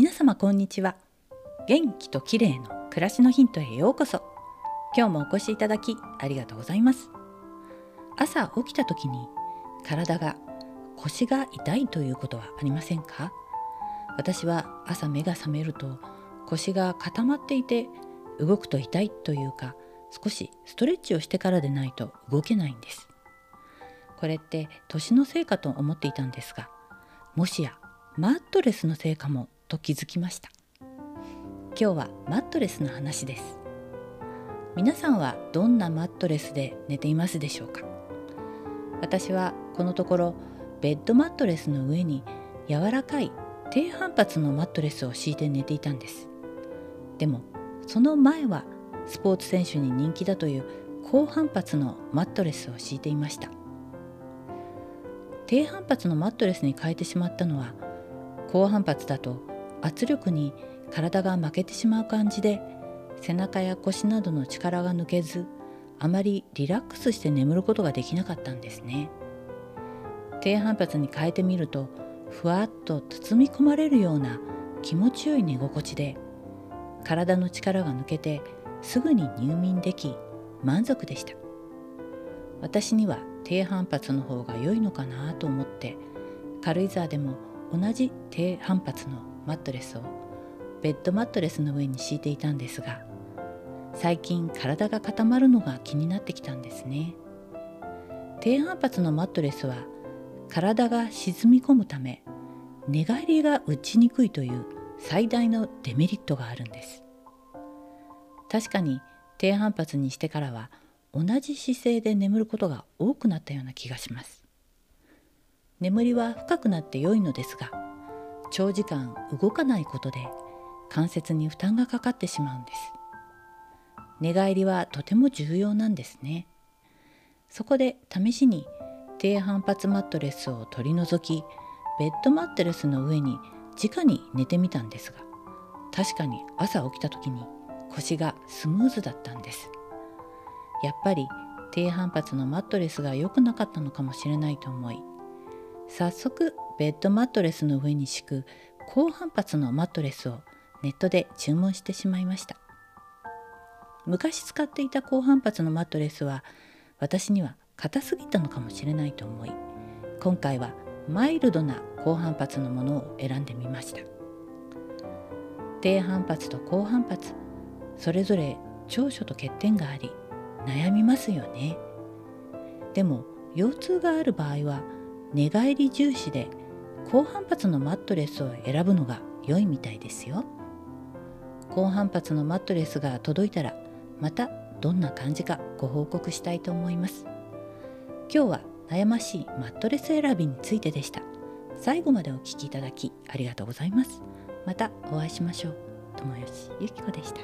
皆様こんにちは。元気と綺麗の暮らしのヒントへようこそ。今日もお越しいただきありがとうございます。朝起きた時に体が腰が痛いということはありませんか？私は朝目が覚めると腰が固まっていて動くと痛いというか少しストレッチをしてからでないと動けないんです。これって年のせいかと思っていたんですがもしやマットレスのせいかもと気づきました。今日はマットレスの話です。皆さんはどんなマットレスで寝ていますでしょうか？私はこのところベッドマットレスの上に柔らかい低反発のマットレスを敷いて寝ていたんです。でもその前はスポーツ選手に人気だという高反発のマットレスを敷いていました。低反発のマットレスに変えてしまったのは高反発だと圧力に体が負けてしまう感じで背中や腰などの力が抜けずあまりリラックスして眠ることができなかったんですね。低反発に変えてみるとふわっと包み込まれるような気持ちよい寝心地で体の力が抜けてすぐに入眠でき満足でした。私には低反発の方が良いのかなと思って軽井沢でも同じ低反発のマットレスをベッドマットレスの上に敷いていたんですが最近体が固まるのが気になってきたんですね。低反発のマットレスは体が沈み込むため寝返りが打ちにくいという最大のデメリットがあるんです。確かに低反発にしてからは同じ姿勢で眠ることが多くなったような気がします。眠りは深くなって良いのですが長時間動かないことで関節に負担がかかってしまうんです。寝返りはとても重要なんですね。そこで試しに低反発マットレスを取り除きベッドマットレスの上に直に寝てみたんですが確かに朝起きた時に腰がスムーズだったんです。やっぱり低反発のマットレスが良くなかったのかもしれないと思い早速ベッドマットレスの上に敷く高反発のマットレスをネットで注文してしまいました。昔使っていた高反発のマットレスは私には硬すぎたのかもしれないと思い今回はマイルドな高反発のものを選んでみました。低反発と高反発それぞれ長所と欠点があり悩みますよね。でも腰痛がある場合は寝返り重視で高反発のマットレスを選ぶのが良いみたいですよ。高反発のマットレスが届いたらまたどんな感じかご報告したいと思います。今日は悩ましいマットレス選びについてでした。最後までお聴きいただきありがとうございます。またお会いしましょう。友吉ゆき子でした。